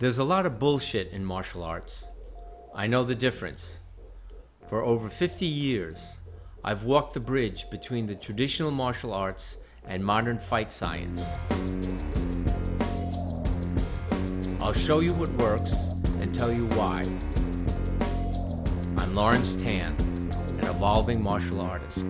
There's a lot of bullshit in martial arts. I know the difference. For over 50 years, I've walked the bridge between the traditional martial arts and modern fight science. I'll show you what works and tell you why. I'm Lawrence Tan, an evolving martial artist.